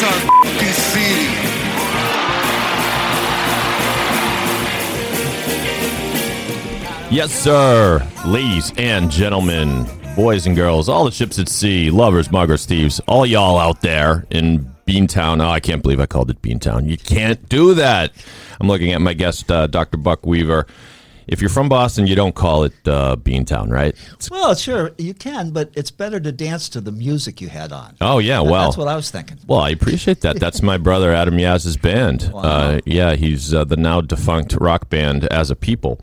Our city. Yes, sir. Ladies and gentlemen, boys and girls, all the ships at sea, lovers, muggers, thieves, all y'all out there in Beantown. Oh, I can't believe I called it Beantown. You can't do that. I'm looking at my guest, uh, Dr. Buck Weaver. If you're from Boston, you don't call it uh, Beantown, right? Well, sure, you can, but it's better to dance to the music you had on. Oh, yeah, well. That's what I was thinking. Well, I appreciate that. That's my brother Adam Yas's band. Uh, yeah, he's uh, the now defunct rock band As a People.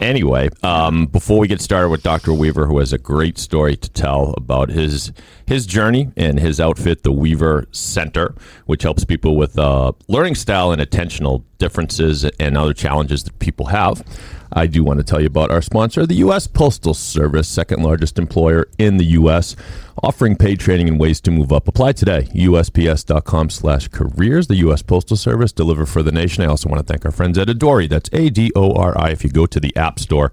Anyway, um, before we get started with Dr. Weaver, who has a great story to tell about his his journey and his outfit, the Weaver Center, which helps people with uh, learning style and attentional differences and other challenges that people have. I do want to tell you about our sponsor, the U.S. Postal Service, second largest employer in the U.S., offering paid training and ways to move up. Apply today, usps.com slash careers. The U.S. Postal Service deliver for the nation. I also want to thank our friends at Adori. That's A-D-O-R-I. If you go to the App Store,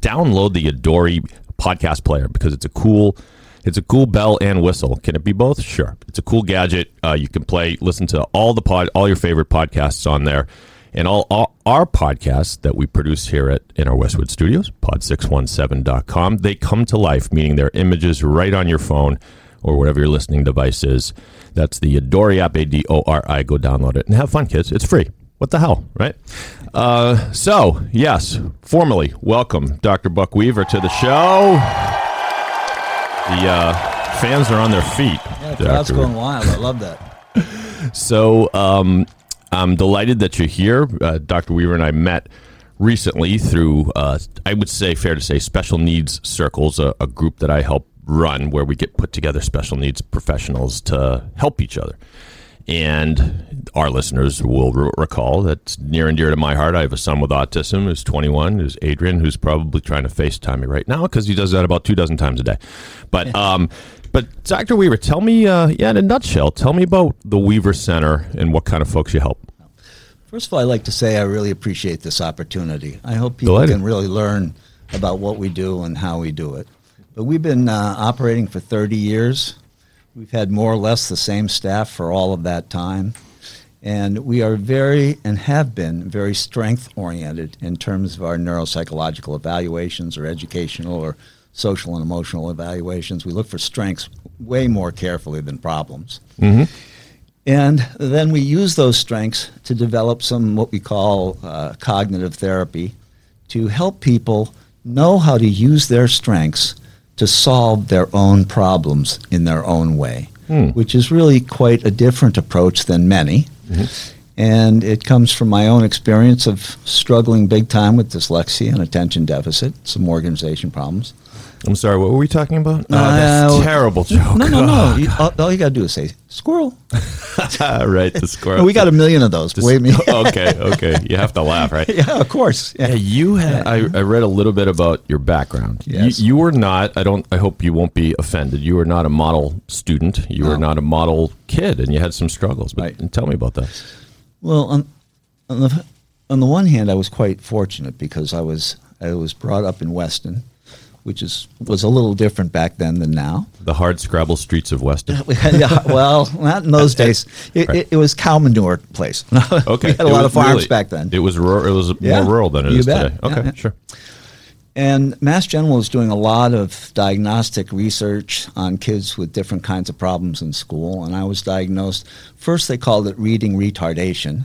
download the Adori podcast player because it's a cool it's a cool bell and whistle. Can it be both? Sure. It's a cool gadget. Uh, you can play, listen to all the pod, all your favorite podcasts on there, and all, all our podcasts that we produce here at in our Westwood studios, pod617.com. They come to life, meaning they're images right on your phone or whatever your listening device is. That's the Adori app, A D O R I. Go download it and have fun, kids. It's free. What the hell, right? Uh, so, yes, formally welcome Dr. Buck Weaver to the show. The uh, fans are on their feet. Yeah, the crowd's going wild. I love that. So um, I'm delighted that you're here. Uh, Dr. Weaver and I met recently through, uh, I would say, fair to say, special needs circles, a, a group that I help run where we get put together special needs professionals to help each other. And our listeners will re- recall that's near and dear to my heart. I have a son with autism who's 21, who's Adrian, who's probably trying to FaceTime me right now because he does that about two dozen times a day. But, um, but Dr. Weaver, tell me, uh, yeah, in a nutshell, tell me about the Weaver Center and what kind of folks you help. First of all, I'd like to say I really appreciate this opportunity. I hope people Delighted. can really learn about what we do and how we do it. But we've been uh, operating for 30 years. We've had more or less the same staff for all of that time. And we are very, and have been, very strength oriented in terms of our neuropsychological evaluations or educational or social and emotional evaluations. We look for strengths way more carefully than problems. Mm-hmm. And then we use those strengths to develop some what we call uh, cognitive therapy to help people know how to use their strengths to solve their own problems in their own way, hmm. which is really quite a different approach than many. Mm-hmm. And it comes from my own experience of struggling big time with dyslexia and attention deficit, some organization problems. I'm sorry, what were we talking about? Oh, Uh, that's a terrible joke. No, no, no. You, all, all you got to do is say squirrel. right, the squirrel. we got a million of those. Believe me. okay, okay. You have to laugh, right? yeah, of course. Yeah. Yeah, you had. I, I read a little bit about your background. Yes. You, you were not. I don't. I hope you won't be offended. You were not a model student. You were No. not a model kid, and you had some struggles. But Right. tell me about that. Well, on, on the on the one hand, I was quite fortunate because I was I was brought up in Weston, which is was a little different back then than now. The hard Scrabble streets of Weston. yeah, well, not in those days. It, Right. it, it was cow manure place. Okay, we had a It lot of farms really- back then. It was rural. It was Yeah, more rural than it is today. Okay, yeah. sure. And Mass General is doing a lot of diagnostic research on kids with different kinds of problems in school. And I was diagnosed. First, they called it reading retardation,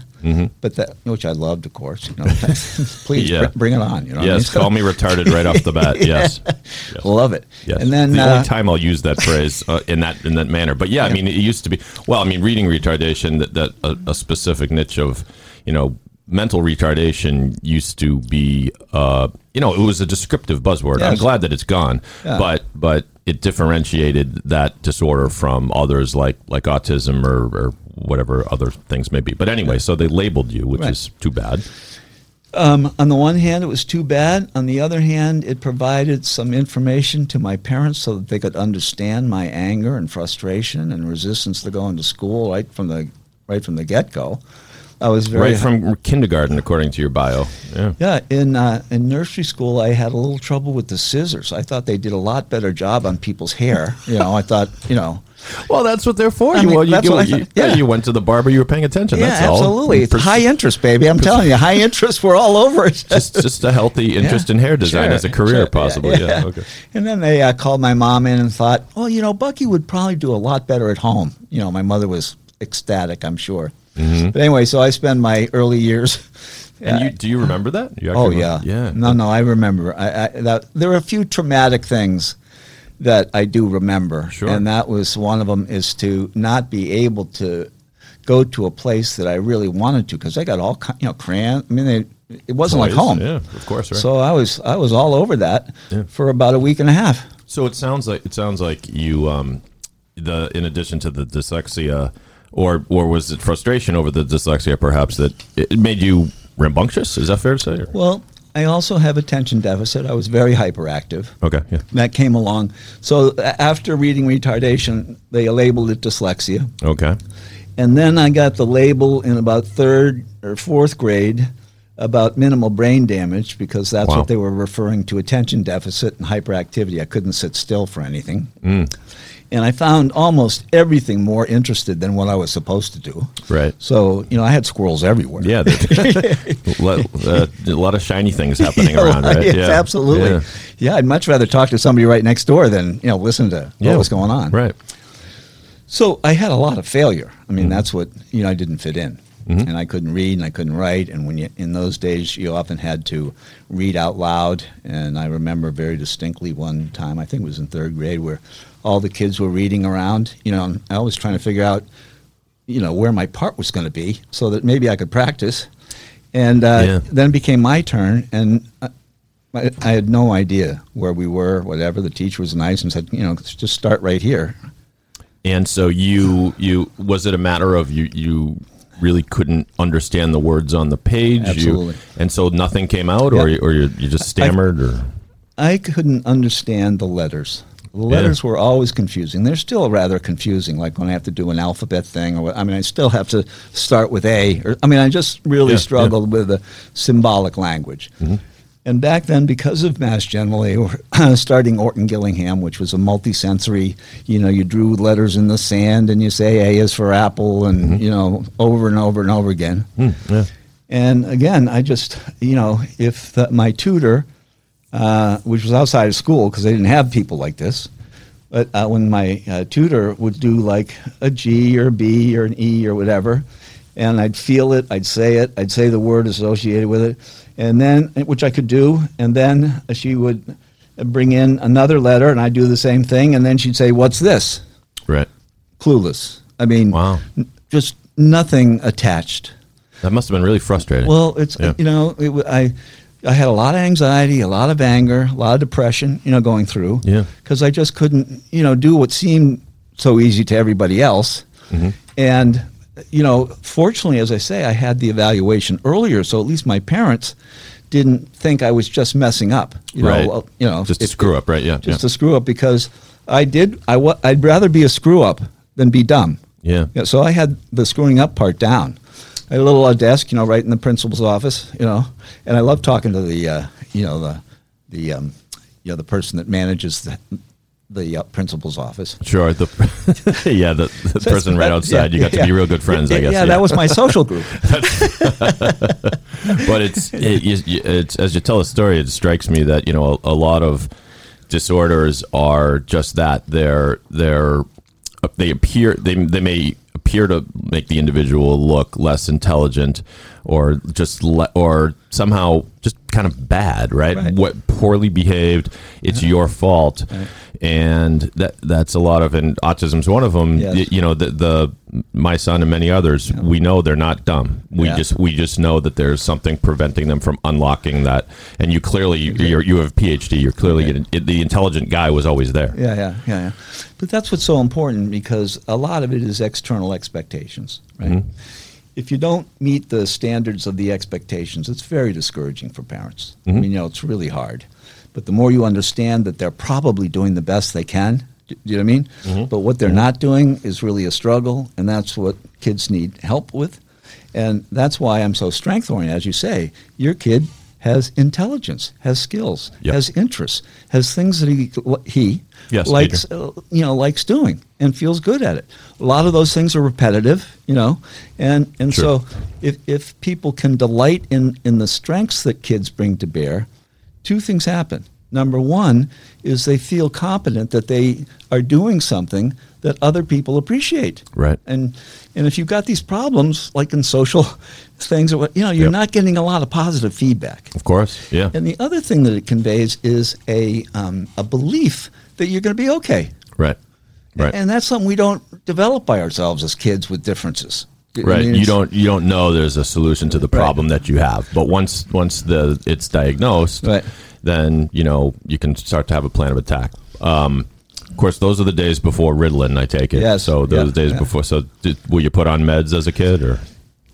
but that which I loved, of course. You know, please Yeah. br- bring it on. You know, what I Yes, mean? call me retarded right off the bat. Yes. Yes. Love it. Yes. And then the uh, only time I'll use that phrase uh, in that in that manner. But yeah, I mean, it used to be. Well, I mean, reading retardation that, that a, a specific niche of you know mental retardation used to be. Uh, you know, it was a descriptive buzzword. I'm glad that it's gone, Yeah. but but it differentiated that disorder from others like like autism or, or whatever other things may be. But anyway, so they labeled you, which Right. is too bad. Um, on the one hand, it was too bad. On the other hand, it provided some information to my parents so that they could understand my anger and frustration and resistance to going to school right from the right from the get go. I was very Right from kindergarten, according to your bio. Yeah. yeah. In uh, in nursery school, I had a little trouble with the scissors. I thought they did a lot better job on people's hair. You know, I thought you know. Well, that's what they're for. I you, mean, well, you, go- you- thought. yeah, Yeah. you went to the barber. You were paying attention. yeah, that's all. absolutely. It's high interest, baby. I'm telling you, high interest. We're all over it. just just a healthy interest in hair design Sure, as a career, sure, possibly. Yeah. Okay. And then they uh, called my mom in and thought, well, you know, Bucky would probably do a lot better at home. You know, my mother was ecstatic, I'm sure. But anyway, so I spend my early years. Mm-hmm. And you do you remember that? You oh yeah, remember- yeah. No, no, I remember. I, I that there are a few traumatic things that I do remember, Sure. and that was one of them. Is to not be able to go to a place that I really wanted to because I got all you know crayon. I mean, they, it wasn't like home. Yeah, of course. Right. So I was I was all over that Yeah. for about a week and a half. So it sounds like it sounds like you um the in addition to the dyslexia or or was it frustration over the dyslexia perhaps that it made you rambunctious? Is that fair to say? or- Well, I also have attention deficit. I was very hyperactive. Okay. Yeah. That came along. So after reading retardation, they labeled it dyslexia. Okay. And then I got the label in about third or fourth grade about minimal brain damage because that's Wow. what they were referring to attention deficit and hyperactivity. I couldn't sit still for anything. Mm. And I found almost everything more interested than what I was supposed to do. Right. So, you know, I had squirrels everywhere. Yeah. uh, a lot of shiny things happening around, right? Yes, absolutely. Yeah. Yeah. I'd much rather talk to somebody right next door than you know listen to what was going on. Right. So I had a lot of failure. I Mm-hmm. mean, that's what you know. I didn't fit in, and I couldn't read and I couldn't write. And when you in those days, you often had to read out loud. And I remember very distinctly one time. I think it was in third grade where all the kids were reading around. You know, and I was trying to figure out, you know, where my part was going to be so that maybe I could practice. And uh, Yeah. then it became my turn, and uh, I, I had no idea where we were. Whatever the teacher was nice and said, you know, just start right here. And so you you was it a matter of you you really couldn't understand the words on the page? You- Absolutely. and so nothing came out, or Yeah. you, or you, you just stammered, or I couldn't understand the letters. The letters were always confusing. They're still rather confusing. Like when I have to do an alphabet thing, or what, I mean, I still have to start with A. Or I mean, I just really Yeah, struggled with the symbolic language. Mm-hmm. And back then, because of Mass General, they were starting Orton Gillingham, which was a multisensory. You know, you drew letters in the sand, and you say A is for apple, and mm-hmm. you know, over and over and over again. Hmm, yeah. And again, I just, you know, if the, my tutor, uh, which was outside of school because they didn't have people like this, but uh, when my uh, tutor would do like a G or a B or an E or whatever, and I'd feel it, I'd say it, I'd say the word associated with it, and then, which I could do, and then she would bring in another letter and I'd do the same thing, and then she'd say, What's this? right. Clueless. I mean, Wow. n- just nothing attached. That must have been really frustrating. Well, it's Yeah. you know, it, I I had a lot of anxiety, a lot of anger, a lot of depression, you know, going through. Yeah. Because I just couldn't, you know, do what seemed so easy to everybody else. Mm-hmm. And you know, fortunately, as I say, I had the evaluation earlier, so at least my parents didn't think I was just messing up. You Right. know, you know, Just a if- screw up, right? Yeah, Just yeah. a screw up because I did. I I'd rather be a screw up than be dumb. yeah. Yeah, so I had the screwing up part down. I had a little uh, desk, you know, right in the principal's office, you know, and I love talking to the, uh, you know, the, the, um, you know, the person that manages the, the uh, principal's office. Sure. The yeah, the, the person right outside. you got to be real good friends, I guess. Yeah, that was my social group. but it's it, you- it's as you tell a story, it strikes me that you know a, a lot of disorders are just that. They're they're they appear they they may appear to make the individual look less intelligent or just le- or somehow just kind of bad, right? Right. What poorly behaved, it's your fault. And that that's a lot of and autism's one of them. Yes. Y- you know the the my son and many others we know they're not dumb we Yeah. just we just know that there's something preventing them from unlocking that and you clearly you're, you have a phd you're clearly the intelligent guy was always there Yeah, yeah, yeah, yeah. But that's what's so important because a lot of it is external expectations. expectations, right? Mm-hmm. If you don't meet the standards of the expectations, it's very discouraging for parents. I mm-hmm. mean, you know, it's really hard. But the more you understand that they're probably doing the best they can, do you know what I mean? Mm-hmm. But what they're not doing is really a struggle, and that's what kids need help with. And that's why I'm so strength oriented. As you say, your kid has intelligence, has skills, Yep. has interests, has things that he he Yes, likes uh, you know likes doing and feels good at it. A lot of those things are repetitive, you know, and and Sure. so if if people can delight in in the strengths that kids bring to bear, two things happen. Number one is they feel competent that they are doing something that other people appreciate. Right. And and if you've got these problems, like in social things, or what, you know, you're Yep. not getting a lot of positive feedback. Of course, yeah. And the other thing that it conveys is a um, a belief that you're going to be okay. Right. Right. And that's something we don't develop by ourselves as kids with differences. I right. mean, you don't you don't know there's a solution to the problem that you have, but once once the it's diagnosed, Right. Then you know you can start to have a plan of attack. Um, of course, those are the days before Ritalin. I take it. Yes. So those Yeah. days Yeah. before. So did, were you put on meds as a kid, or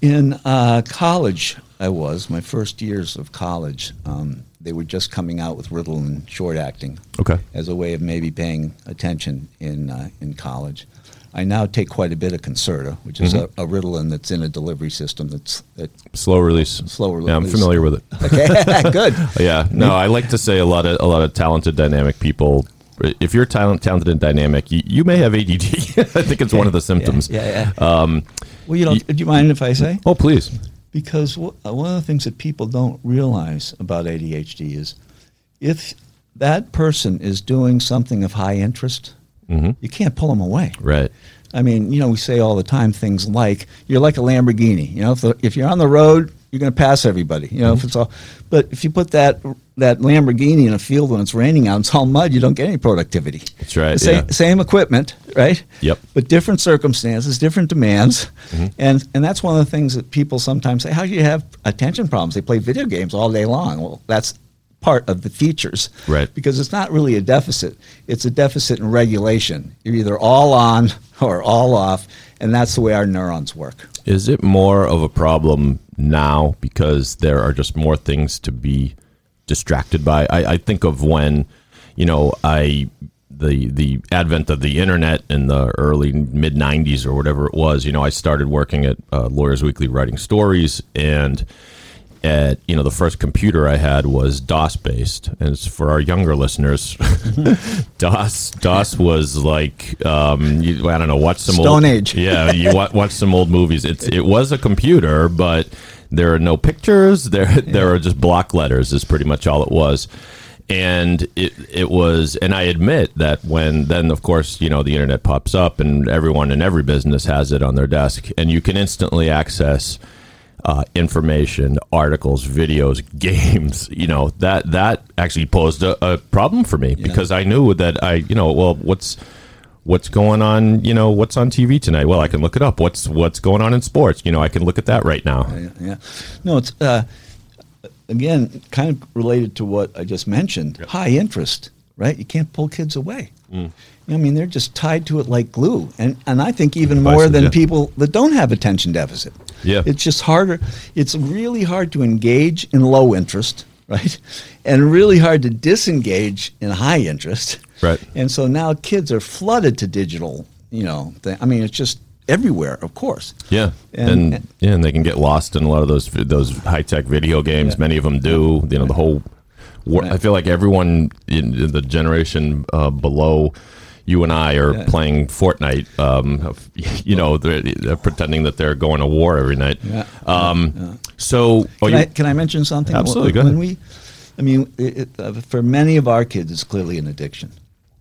In uh, college, I was my first years of college. Um, they were just coming out with Ritalin short acting okay? as a way of maybe paying attention in uh, in college. I now take quite a bit of Concerta, which is Mm-hmm. a, a Ritalin that's in a delivery system that's that. Slow release. Slow release. Yeah, I'm familiar with it. Okay, good. Yeah, no, I like to say a lot of a lot of talented, dynamic people. If you're talent, talented and dynamic, you, you may have ADD. I think it's one of the symptoms. Yeah, yeah. Um, well, you know, do you mind if I say? Oh, please. Because uh, one of the things that people don't realize about ADHD is if that person is doing something of high interest, Mm-hmm. you can't pull them away. Right. I mean, you know, we say all the time things like you're like a Lamborghini. You know, if, the, if you're on the road, you're going to pass everybody. You know, if mm-hmm. it's all, but if you put that that Lamborghini in a field when it's raining out, it's all mud. You don't get any productivity. That's right, yeah. same equipment, right? Yep. But different circumstances, different demands, mm-hmm. and and that's one of the things that people sometimes say. How do you have attention problems? They play video games all day long. Well, that's part of the features, Right. Because it's not really a deficit; it's a deficit in regulation. You're either all on or all off, and that's the way our neurons work. Is it more of a problem now because there are just more things to be distracted by? I, I think of when, you know, I the the advent of the internet in the early mid '90s or whatever it was. You know, I started working at uh, Lawyers Weekly writing stories and. At you know, the first computer I had was DOS based, and it's for our younger listeners. DOS DOS was like um, you, I don't know, watch some Stone old, Age. yeah, you watch, watch some old movies. It's it was a computer, but there are no pictures. There there are just block letters. Is pretty much all it was. And it it was, and I admit that when then of course you know the internet pops up and everyone in every business has it on their desk, and you can instantly access uh, information, articles, videos, games. You know that that actually posed a, a problem for me because I knew that I you know well what's what's going on you know what's on TV tonight. Well, I can look it up. What's what's going on in sports? You know I can look at that right now. Yeah, yeah. No, it's uh, again kind of related to what I just mentioned. High interest, right? You can't pull kids away. Mm. I mean, they're just tied to it like glue, and and I think even more than yeah. people that don't have attention deficit. Yeah. it's just harder. It's really hard to engage in low interest, right? And really hard to disengage in high interest. Right. And so now kids are flooded to digital. You know, thing. I mean, it's just everywhere, of course. Yeah, And- and, yeah, and they can get lost in a lot of those those high tech video games. Many of them do. You know, the whole. War, I feel like everyone in the generation uh, below you and I are Yeah. playing Fortnite. Um, you know, they're, they're pretending that they're going to war every night. Yeah. Um, So, oh, Can you, I, can I mention something? Absolutely, go When we, I mean, it, uh, for many of our kids, it's clearly an addiction.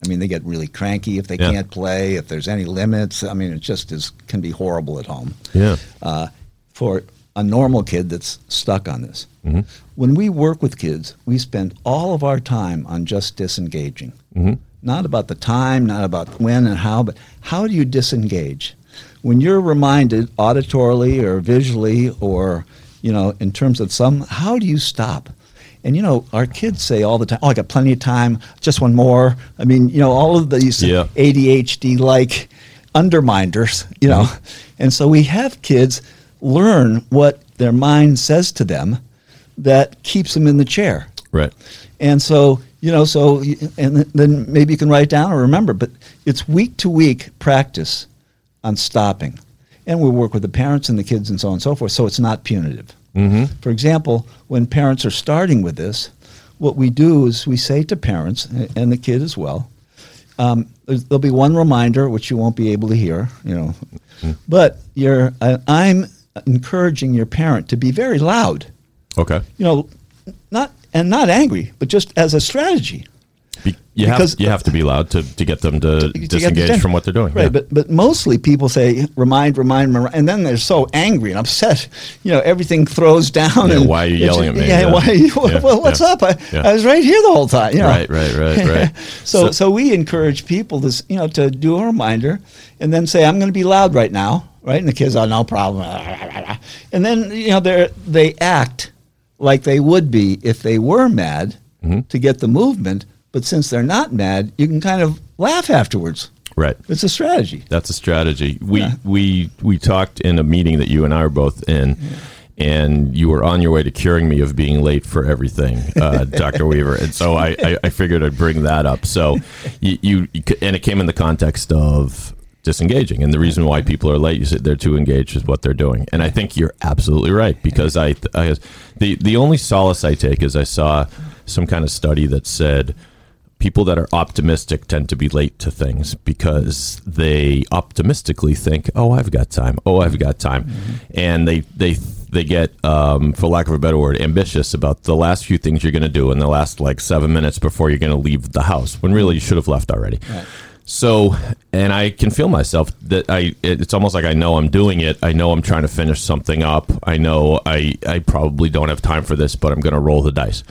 I mean, they get really cranky if they Yeah. can't play. If there's any limits, I mean, it just is can be horrible at home. yeah, Uh, for a normal kid that's stuck on this, Mm-hmm. when we work with kids, we spend all of our time on just disengaging. Mm-hmm. Not about the time, not about when and how, but how do you disengage? When you're reminded auditorily or visually or, you know, in terms of some, how do you stop? And, you know, our kids say all the time, oh, I got plenty of time, just one more. I mean, you know, all of these Yeah. ADHD like underminders, you know. Mm-hmm. And so we have kids learn what their mind says to them that keeps them in the chair. Right. And so, you know, so, and then maybe you can write down or remember, but it's week to week practice on stopping. And we work with the parents and the kids and so on and so forth, so it's not punitive. Mm-hmm. For example, when parents are starting with this, what we do is we say to parents and the kid as well, um, there'll be one reminder which you won't be able to hear, you know, but you're, uh, I'm encouraging your parent to be very loud Okay. you know, not and not angry, but just as a strategy. Be, you Because- have you have to be loud to, to get them to, to disengage the- from what they're doing. Right, Yeah. but but mostly people say remind, remind, remind, and then they're so angry and upset. You know, everything throws down. Yeah, and why are you yelling at me? Yeah, Yeah. why? Are you, well, what's up? I. I was right here the whole time. You know? Right, right, right, right. so, So- so we encourage people to you know to do a reminder and then say I'm going to be loud right now, right? And the kids are no problem, and then you know they they act like they would be if they were mad Mm-hmm. to get the movement, but since they're not mad, you can kind of laugh afterwards. right. It's a strategy. That's a strategy. We Yeah. we we talked in a meeting that you and I were both in, and you were on your way to curing me of being late for everything, uh, Doctor Weaver. And so I, I, I figured I'd bring that up. So you you and it came in the context of disengaging, and the reason why people are late, you said they're too engaged with what they're doing, and I think you're absolutely right because I, I the the only solace I take is I saw some kind of study that said people that are optimistic tend to be late to things because they optimistically think, "Oh, I've got time. Oh, I've got time," and they they they get, um, for lack of a better word, ambitious about the last few things you're going to do in the last like seven minutes before you're going to leave the house. When really you should have left already. So, and I can feel myself that I, it's almost like I know I'm doing it. I know I'm trying to finish something up. I know I, I probably don't have time for this, but I'm going to roll the dice.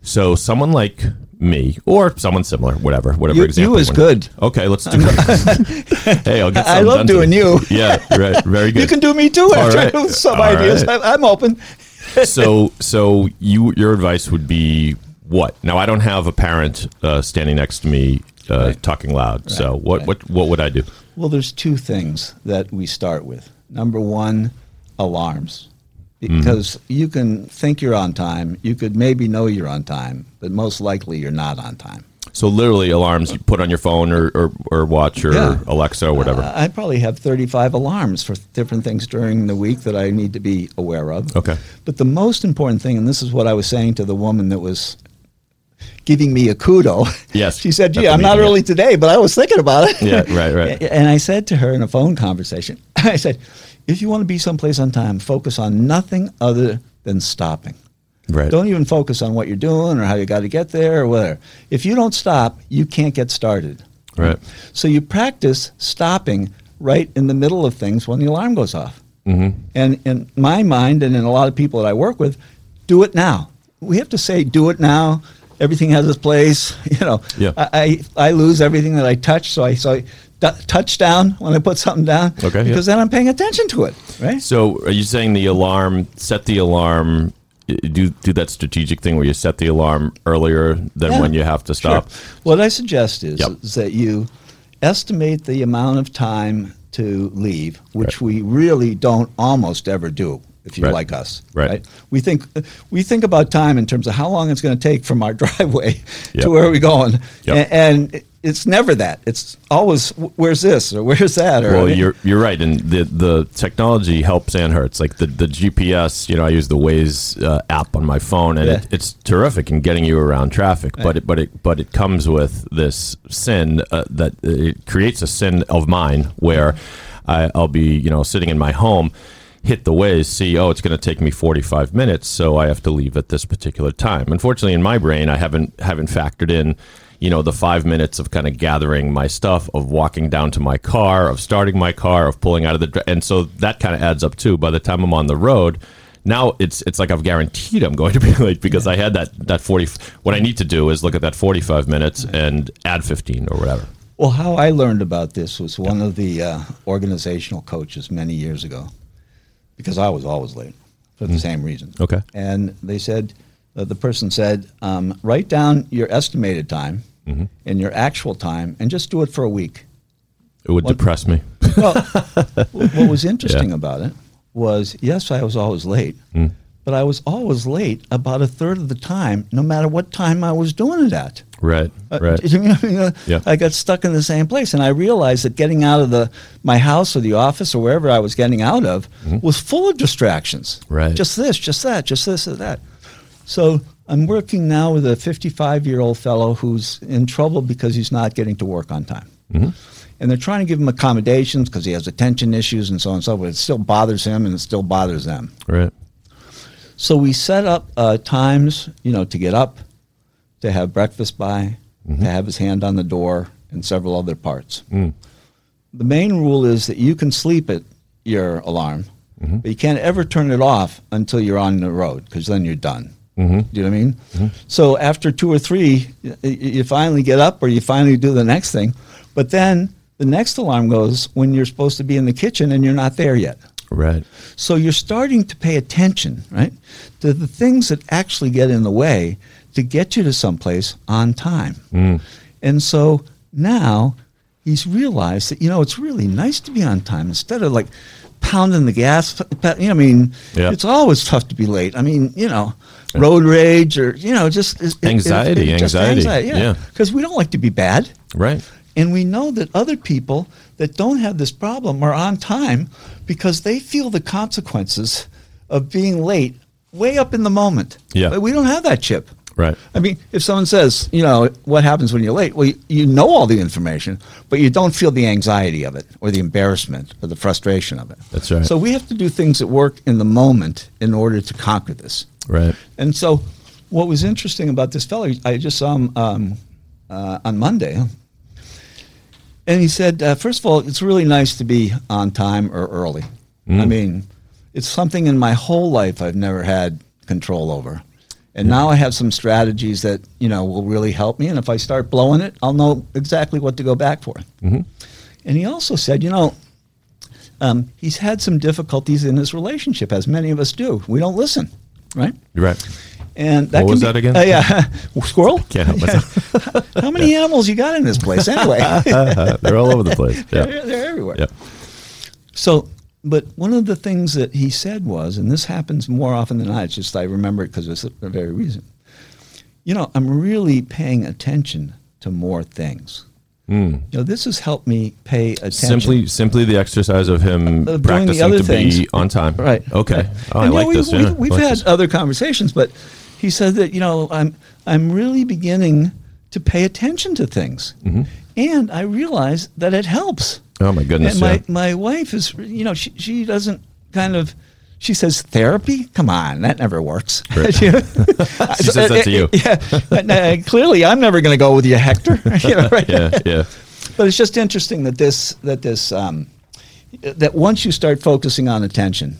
So, someone like me or someone similar, whatever, whatever You- example. you is good. Okay, let's do it. hey, I'll get I love doing you. Yeah, right. Very good. You can do me too All after right. some All ideas. right. I, I'm open. so so you your advice would be what? Now I don't have a parent uh, standing next to me uh, talking loud. So what what what would I do? Well, there's two things that we start with. Number one, alarms. Mm-hmm. Because you can think you're on time, you could maybe know you're on time, but most likely you're not on time. So literally alarms you put on your phone or, or, or watch or Yeah. Alexa or whatever. Uh, I probably have 35 alarms for different things during the week that I need to be aware of. Okay. But the most important thing, and this is what I was saying to the woman that was giving me a kudo. Yes, She said, gee, I'm not meeting, early today, but I was thinking about it. Yeah, right, right. And I said to her in a phone conversation, I said, if you want to be someplace on time, focus on nothing other than stopping. right. Don't even focus on what you're doing or how you got to get there or whatever. If you don't stop, you can't get started. Right. So you practice stopping right in the middle of things when the alarm goes off. Mm-hmm. And in my mind, and in a lot of people that I work with, do it now. We have to say, do it now. Everything has its place. You know, Yeah. I, I, I lose everything that I touch. So I so I touch down when I put something down. Okay, yeah. Because then I'm paying attention to it. Right. So are you saying the alarm set the alarm do do that strategic thing where you set the alarm earlier than Yeah, when you have to stop? Sure. What I suggest is, Yep. is that you estimate the amount of time to leave, which Right. we really don't almost ever do. If you're Right. like us, Right. We think we think about time in terms of how long it's going to take from our driveway Yep. to where we're going, Yep. A- and, it's never that. It's always where's this or where's that or Well, you're you're right, and the the technology helps and hurts. Like the, the GPS, you know, I use the Waze uh, app on my phone, and Yeah. it, it's terrific in getting you around traffic. But it but it but it comes with this sin uh, that it creates a sin of mine where I, I'll be you know sitting in my home. Hit the Waze, see, oh, it's going to take me 45 minutes, so I have to leave at this particular time. Unfortunately, in my brain, I haven't haven't factored in you know the five minutes of kind of gathering my stuff of walking down to my car of starting my car of pulling out of the and so that kind of adds up too. By the time i'm on the road now it's it's like i've guaranteed i'm going to be late because i had that that 40 what i need to do is look at that 45 minutes and add 15 or whatever. Well, how I learned about this was one of the uh, organizational coaches many years ago, because I was always late for the same reason. Okay. And they said, uh, the person said, um, write down your estimated time and your actual time, and just do it for a week. It would depress me. Well, what was interesting about it was yes, I was always late, Hmm. But I was always late about a third of the time, no matter what time I was doing it at. Right. Uh, Right. you know, you know, Yeah. I got stuck in the same place, and I realized that getting out of the my house or the office or wherever I was getting out of was full of distractions. Mm-hmm. Right. Just this, just that, just this or that. So I'm working now with a 55 year old fellow who's in trouble because he's not getting to work on time. Mm-hmm. And they're trying to give him accommodations because he has attention issues and so on and so forth. It still bothers him and it still bothers them. Right. So we set up uh, times, you know, to get up, to have breakfast by, to mm-hmm. have his hand on the door, and several other parts. Mm. The main rule is that you can sleep at your alarm, mm-hmm. but you can't ever turn it off until you're on the road because then you're done. Mm-hmm. Do you know what I mean? So after two or three, you finally get up or you finally do the next thing, but then the next alarm goes when you're supposed to be in the kitchen and you're not there yet. Right. So you're starting to pay attention, right, to the things that actually get in the way to get you to someplace on time. Mm. And so now he's realized that you know it's really nice to be on time instead of like pounding the gas. You know, I mean, Yeah. it's always tough to be late. I mean, you know, road rage or you know, just it- it- Anxiety, just anxiety, yeah, yeah. because we don't like to be bad. Right. And we know that other people that don't have this problem are on time because they feel the consequences of being late way up in the moment. Yeah. But we don't have that chip. Right. I mean, if someone says, you know, what happens when you're late? Well, you, you know all the information, but you don't feel the anxiety of it or the embarrassment or the frustration of it. That's right. So we have to do things that work in the moment in order to conquer this. Right. And so, what was interesting about this fellow, I just saw him um, uh, on Monday, and he said, uh, first of all, it's really nice to be on time or early. I mean, it's something in my whole life I've never had control over. And now I have some strategies that you know will really help me. And if I start blowing it, I'll know exactly what to go back for. And he also said, you know, um, he's had some difficulties in his relationship, as many of us do. We don't listen, right? You're right. And that What was be- that again? Uh, yeah, squirrel. Can't help myself. How many animals you got in this place anyway? They're all over the place. Yeah. they're, they're everywhere. Yeah. So, but one of the things that he said was, and this happens more often than not. It's just I remember it because it's the very reason. You know, I'm really paying attention to more things. You know, this has helped me pay attention. Simply, simply the exercise of him the practicing to be things. on time. Right. Okay. right. Oh, I know, like we- this. we- yeah. We've like had this. other conversations, but he said that you know I'm I'm really beginning to pay attention to things, Mm-hmm. and I realize that it helps. Oh my goodness. And my, yeah. my wife is, you know, she, she doesn't kind of, she says, therapy? Come on, that never works. Right. she says that to you. Yeah. And, uh, clearly, I'm never going to go with you, Hector. You know, right? yeah. Yeah. But it's just interesting that this, that this, um, that once you start focusing on attention,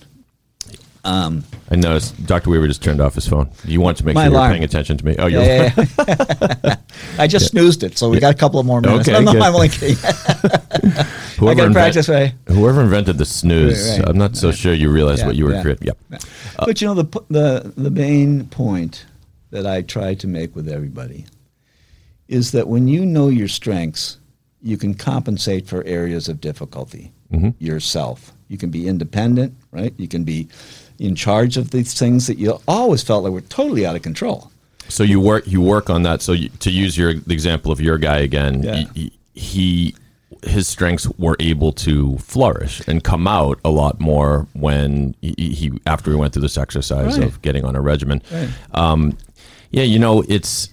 um, I noticed Dr. Weaver just turned off his phone. You want to make sure you're alarm. paying attention to me. Oh, you're yeah, yeah, yeah. I just snoozed it, so we got a couple of more minutes. Okay, no, no, good. I'm only kidding. whoever I invent- practice, right? Whoever invented the snooze, Right, right. I'm not so sure you realize Yeah, what you were yeah. creating. Yep. but you know the the the main point that I try to make with everybody is that when you know your strengths, you can compensate for areas of difficulty yourself. You can be independent, right? You can be in charge of these things that you always felt like were totally out of control. So you work you work on that. So you, to use your the example of your guy again, Yeah. he, he his strengths were able to flourish and come out a lot more when he, he after he went through this exercise Right. of getting on a regimen. Right. Um, yeah, you know, it's.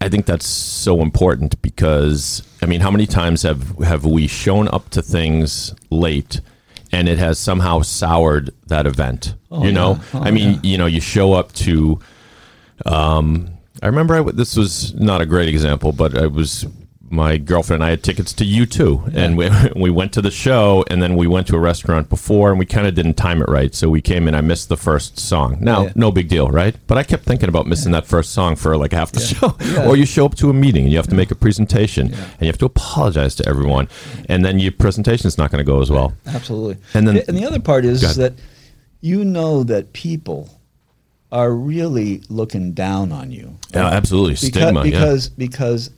I think that's so important because I mean, how many times have have we shown up to things late, and it has somehow soured that event? you know, yeah. Oh, I mean, yeah. you know, you show up to. Um, I remember I w this was not a great example, but I was my girlfriend and I had tickets to U2, and we we went to the show, and then we went to a restaurant before, and we kind of didn't time it right, so we came in. I missed the first song. Now, Yeah. no big deal, right? But I kept thinking about missing that first song for like half the show. Yeah. or you show up to a meeting and you have to make a presentation, and you have to apologize to everyone, and then your presentation is not going to go as well. Absolutely. And then- and the other part is that you know that people are really looking down on you. Yeah, absolutely. Because, Stigma. yeah. because because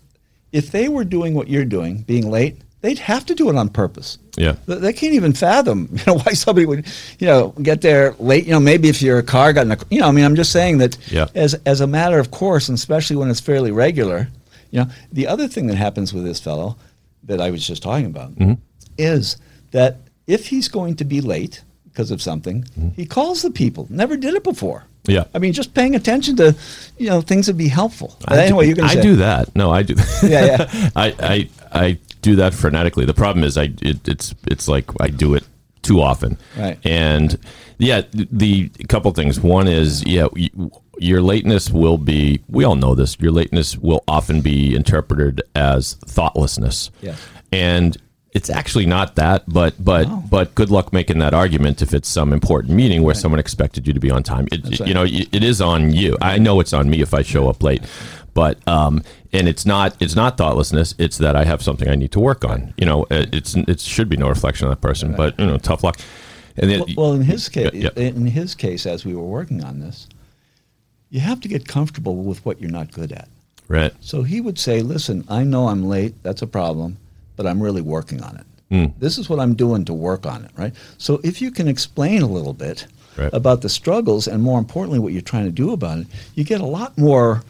if they were doing what you're doing, being late, they'd have to do it on purpose. Yeah. They- can't even fathom, you know, why somebody would, you know, get there late. You know, maybe if your car got in a, you know, I mean, I'm just saying that Yeah. as as a matter of course, and especially when it's fairly regular. You know, the other thing that happens with this fellow that I was just talking about Mm-hmm. is that if he's going to be late because of something, he calls the people. Never did it before. Mm-hmm. Yeah. I mean, just paying attention to, you know, things would be helpful. But I anyway, do, you're going to I say. do that. No, I do. Yeah, yeah. I, I I do that frenetically. The problem is, I it, it's it's like I do it too often. Right. And yeah, the, the couple things. One is yeah, you, your lateness will be. We all know this. Your lateness will often be interpreted as thoughtlessness. Yeah. And it's actually not that, but but but good luck making that argument if it's some important meeting where someone expected you to be on time. It, right. You know, it is on you. I know it's on me if I show up late, but um, and it's not it's not thoughtlessness. It's that I have something I need to work on. You know, it- it's it should be no reflection on that person, but you know, tough luck. And then, Well, well, in his case, yeah. in his case, as we were working on this, you have to get comfortable with what you're not good at. right, So he would say, "Listen, I know I'm late. That's a problem, but I'm really working on it. Hmm. This is what I'm doing to work on it, right? So if you can explain a little bit Right. about the struggles and more importantly what you're trying to do about it, you get a lot more,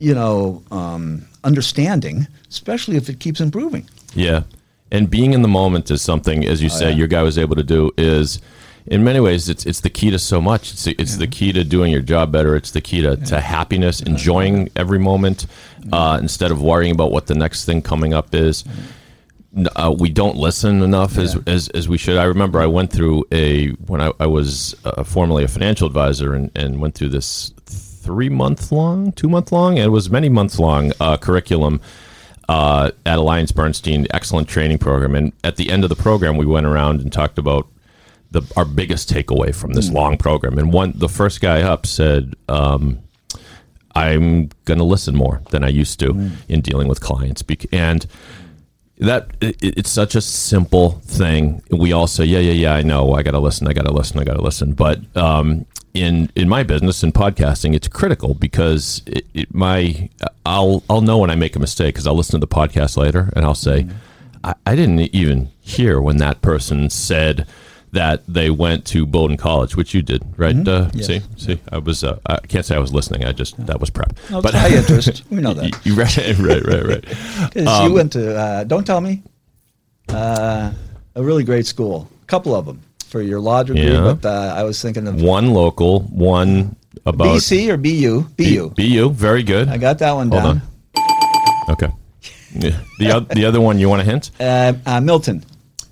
you know, um, understanding, especially if it keeps improving. yeah. And being in the moment is something, as you say, Oh, yeah. your guy was able to do. Is in many ways, it's it's the key to so much. It's the, it's the key to doing your job better. It's the key to, to happiness, enjoying every moment, uh, instead of worrying about what the next thing coming up is. Uh, we don't listen enough as, Yeah. as as we should. I remember I went through a when I, I was uh, formerly a financial advisor and, and went through this three month long, two month long, it was many months long uh, curriculum uh, at Alliance Bernstein, excellent training program. And at the end of the program, we went around and talked about the our biggest takeaway from this long program. And one, the first guy up said, um, "I'm going to listen more than I used to in dealing with clients." And that it, it's such a simple thing. We all say, "Yeah, yeah, yeah, I know. I got to listen. I got to listen. I got to listen." But um, in in my business in podcasting, it's critical because it, it, my I'll I'll know when I make a mistake because I'll listen to the podcast later and I'll say, I, "I didn't even hear when that person said." That they went to Bowdoin College, which you did, right? Uh, Yes. See, see, I was. Uh, I can't say I was listening. I just that was prep. No, it's high interest. We know that. You, right, right, right, right. Um, you went to, uh, don't tell me, uh, a really great school. A couple of them for your law degree, Yeah. but uh, I was thinking of One local, one about BC or BU? B- BU. BU, very good. I got that one Hold down. on. Okay. The the other one you want a hint? Uh, uh, Milton.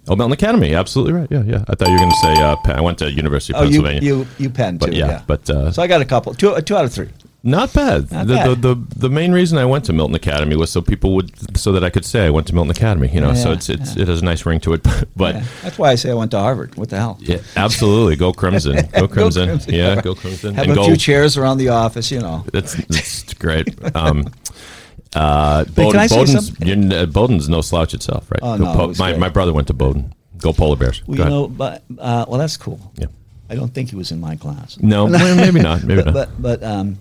Oh, Milton Academy. Absolutely right. Yeah, yeah. I thought you were going to say uh, Penn. I went to University of Oh, Pennsylvania. you you Penn too. but yeah, yeah. but uh, so I got a couple. Two uh, two out of three. not bad. Not the, bad. The, the the main reason I went to Milton Academy was so people would so that I could say I went to Milton Academy. You know, so Yeah, it's it's it has a nice ring to it. But Yeah. That's why I say I went to Harvard. What the hell? yeah, absolutely, go Crimson, go Crimson. Crimson, Yeah, yeah. go Crimson. Have and a go, few chairs around the office, you know. That's that's great. Um, uh, can Bowdoin, I say Bowdoin's, uh, Bowdoin's no slouch itself, right? Oh, no, Po- it my great. my brother went to Bowdoin. Go Polar Bears. Well, Go you know, but uh, well, that's cool. Yeah. I don't think he was in my class. No, well, maybe not. Maybe but, not. but but um,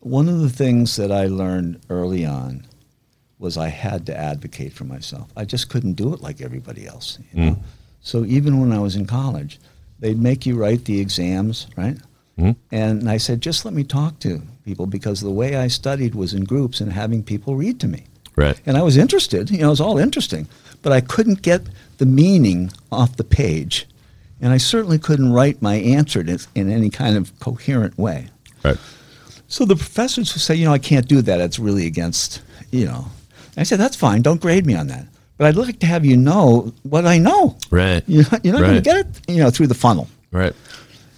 one of the things that I learned early on was I had to advocate for myself. I just couldn't do it like everybody else. You Mm. So even when I was in college, they'd make you write the exams, right? Mhm. And I said, just let me talk to people because the way I studied was in groups and having people read to me. Right. And I was interested, you know, it was all interesting, but I couldn't get the meaning off the page. And I certainly couldn't write my answer in, in any kind of coherent way. Right. So the professors would say, you know, I can't do that. It's really against, you know. I said, that's fine. Don't grade me on that. But I'd like to have you know what I know. Right. You're not, you're not going to get it, you know, through the funnel. Right.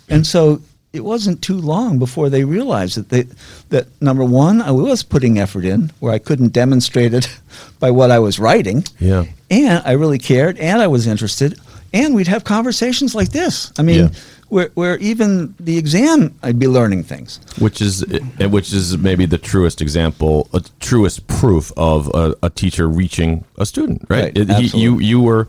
And so it wasn't too long before they realized that they, that number one, I was putting effort in where I couldn't demonstrate it by what I was writing. Yeah. And I really cared and I was interested. And we'd have conversations like this. I mean, Yeah. where, where even the exam, I'd be learning things. Which is uh, which is maybe the truest example, a truest proof of a, a teacher reaching a student, right? Right, It- he- you you were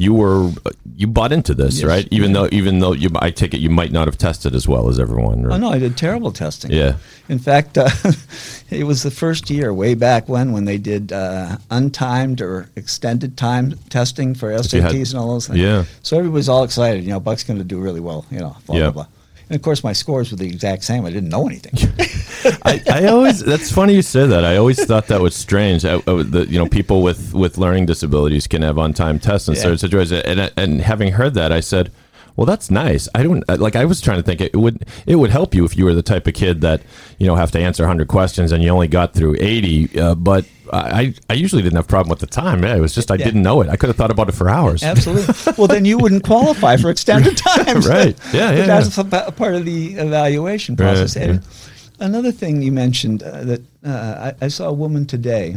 you were you bought into this, Yes. right? Even though even though you, I take it you might not have tested as well as everyone. Right? Oh no, I did terrible testing. Yeah. In fact, uh, it was the first year, way back when, when they did uh, untimed or extended time testing for SATs had- and all those things. Yeah. So everybody's all excited. You know, Buck's going to do really well. You know, blah Yeah. blah blah. And of course, my scores were the exact same. I didn't know anything. I, I always that's funny you said that. I always thought that was strange. I, I, the, you know, people with with learning disabilities can have on time tests and Yeah. certain situations. And and having heard that, I said. Well, that's nice. I don't like. I was trying to think it would it would help you if you were the type of kid that you know have to answer 100 questions and you only got through 80. Uh, but I I usually didn't have a problem with the time. Yeah, it was just I Yeah. didn't know it. I could have thought about it for hours. Absolutely. Well, then you wouldn't qualify for extended time. Right. Yeah, yeah, That's a part of the evaluation Right, process. And yeah. another thing you mentioned uh, that uh, I, I saw a woman today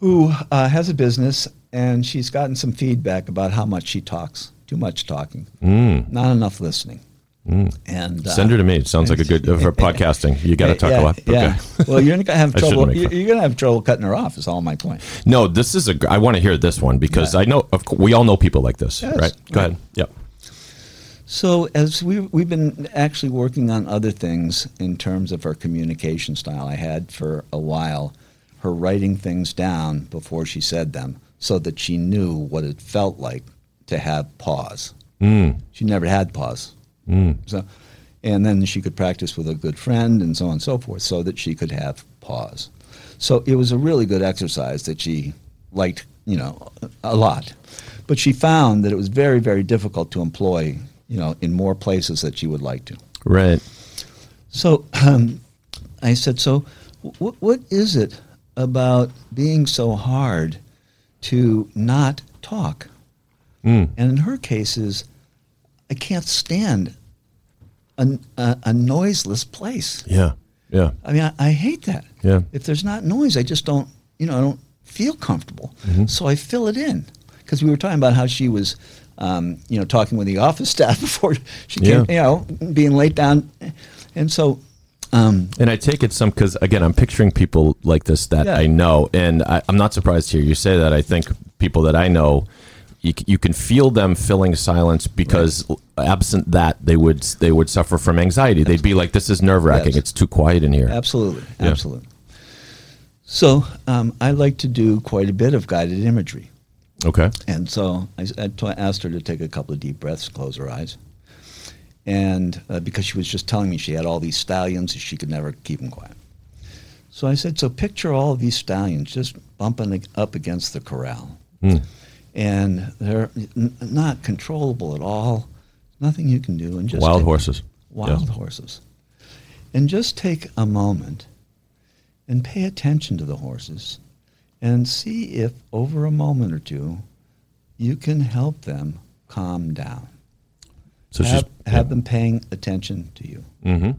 who uh, has a business and she's gotten some feedback about how much she talks. Too much talking, not enough listening. And uh, Mm. Send her to me. It sounds like a good for podcasting. You got to talk yeah, a lot. Yeah. Well, you're gonna have trouble. You're, gonna have trouble cutting her off. Is all my point. No, this is a. I want to hear this one because Yeah. I know. Of course, we all know people like this, Yes, right? Go right. ahead. Yep. So as we we've been actually working on other things in terms of her communication style. I had for a while her writing things down before she said them, so that she knew what it felt like to have pause. Mm. She never had pause. So, and then she could practice with a good friend and so on and so forth, so that she could have pause. So it was a really good exercise that she liked, you know, a lot. But she found that it was very, very difficult to employ, you know, in more places that she would like to. Right. So um, I said, so what, what is it about being so hard to not talk? Mm. And in her cases, I can't stand a, a, a noiseless place. Yeah. Yeah. I mean, I, I hate that. Yeah. If there's not noise, I just don't, you know, I don't feel comfortable. So I fill it in. Because we were talking about how she was, um, you know, talking with the office staff before she came, Yeah. you know, being laid down. And so, um, And I take it some because again, I'm picturing people like this that Yeah. I know, and I, I'm not surprised to hear you say that. I think people that I know, you, you can feel them filling silence because absent that, they would they would suffer from anxiety. They'd be like, "This is nerve wracking. Yes. It's too quiet in here." absolutely, Yeah. absolutely. So um, I like to do quite a bit of guided imagery. Okay. And so I, s- I t- asked her to take a couple of deep breaths, close her eyes. And uh, because she was just telling me she had all these stallions, and she could never keep them quiet. So I said, so picture all of these stallions just bumping up against the corral. And they're n- not controllable at all. Nothing you can do. And just Wild horses. Wild Yeah. horses. And just take a moment and pay attention to the horses and see if over a moment or two you can help them calm down. So have, she's have them paying attention to you. hmm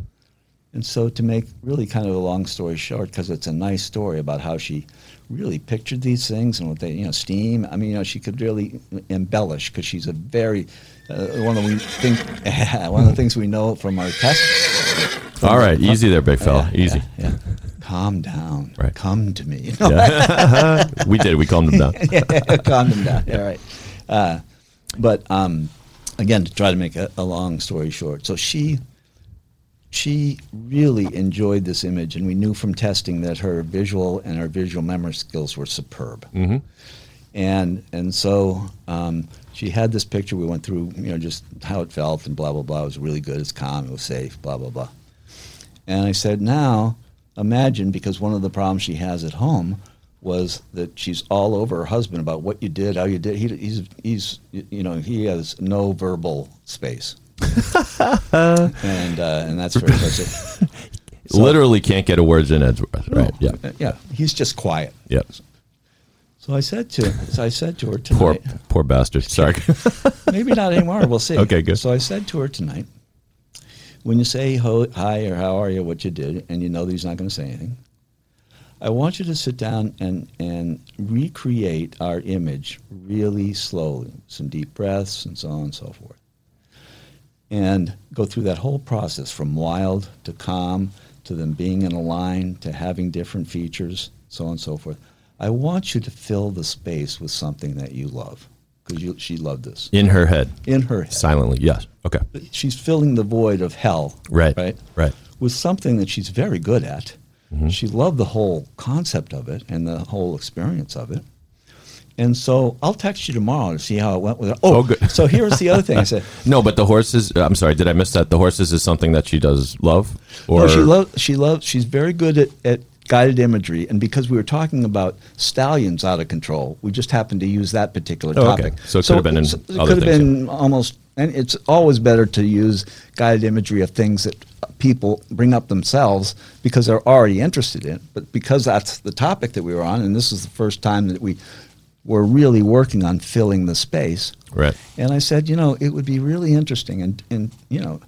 And so, to make really kind of a long story short, because it's a nice story about how she really pictured these things and what they, you know, steam. I mean, you know, she could really embellish because she's a very uh, one of the think one of the things we know from our tests. All right, easy there, big fella. Yeah, easy. yeah, yeah. Calm down. Right. Come to me. You know? Yeah. we did. We calmed them down. calm them down. All right. Uh, but um, again, to try to make a, a long story short, so she she really enjoyed this image, and we knew from testing that her visual and her visual memory skills were superb. Mm-hmm. And and so um, she had this picture. We went through, you know, just how it felt and blah blah blah. It was really good. It's calm. It was safe. Blah blah blah. And I said, now imagine because one of the problems she has at home was that she's all over her husband about what you did, how you did. He, he's he's you know he has no verbal space. and uh, and that's very so, Literally can't get a words in edgeworth. Right. Yeah. uh, yeah. He's just quiet. Yeah. So I said to so I said to her tonight. Poor, poor bastard. Sorry. Maybe not anymore. We'll see. Okay, good. So I said to her tonight, when you say hi or how are you, what you did, and you know that he's not going to say anything, I want you to sit down and, and recreate our image really slowly, some deep breaths and so on and so forth. And go through that whole process from wild to calm to them being in a line to having different features, so on and so forth. I want you to fill the space with something that you love. because she loved this In her head, in her head. silently. Yes. Okay. She's filling the void of hell. Right. Right. Right. With something that she's very good at. Mm-hmm. She loved the whole concept of it and the whole experience of it. And so I'll text you tomorrow to see how it went with her. Oh, Oh, good. so here's the other thing. I said, No, but the horses. Uh, I'm sorry. Did I miss that? The horses is something that she does love. Or no, she loves. She loves. She's very good at, at guided imagery, and because we were talking about stallions out of control, we just happened to use that particular Oh, okay. topic. So it could have been in it could have been almost, and it's always better to use guided imagery of things that people bring up themselves because they're already interested in. it. But because that's the topic that we were on, and this is the first time that we were really working on filling the space. Right. And I said, you know, it would be really interesting, and, and you know,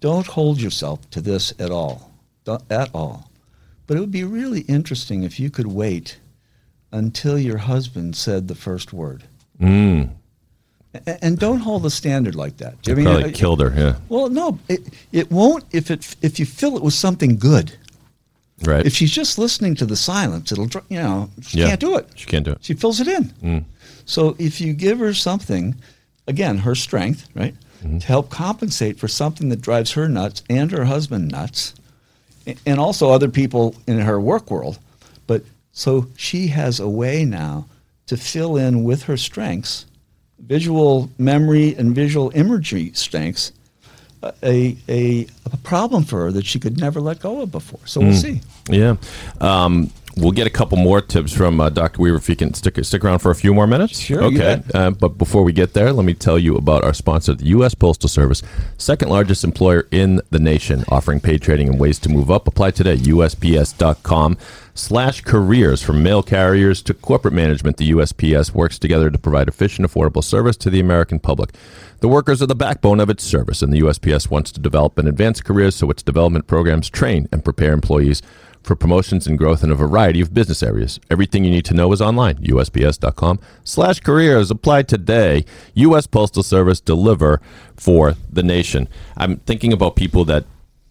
don't hold yourself to this at all, at all. But it would be really interesting if you could wait until your husband said the first word. Mm. And don't hold the standard like that. I mean, probably killed her. Yeah. Well, no, it, it won't if it if you fill it with something good. Right. If she's just listening to the silence, it'll you know she Yeah. can't do it. She can't do it. She fills it in. Mm. So if you give her something, again, her strength, right, Mm-hmm. to help compensate for something that drives her nuts and her husband nuts, and also other people in her work world, but so she has a way now to fill in with her strengths, visual memory and visual imagery strengths, a, a, a problem for her that she could never let go of before. So Mm. we'll see. Yeah. Um, we'll get a couple more tips from uh, Dr. Weaver if you can stick, stick around for a few more minutes. Sure, Okay. Uh, but before we get there, let me tell you about our sponsor, the U.S. Postal Service, second largest employer in the nation, offering paid trading and ways to move up. Apply today, at USPS.com slash careers. From mail carriers to corporate management, the USPS works together to provide efficient, affordable service to the American public. The workers are the backbone of its service, and the USPS wants to develop and advance careers, so its development programs train and prepare employees for promotions and growth in a variety of business areas. Everything you need to know is online. USPS.com slash careers. Apply today. U.S. Postal Service deliver for the nation. I'm thinking about people that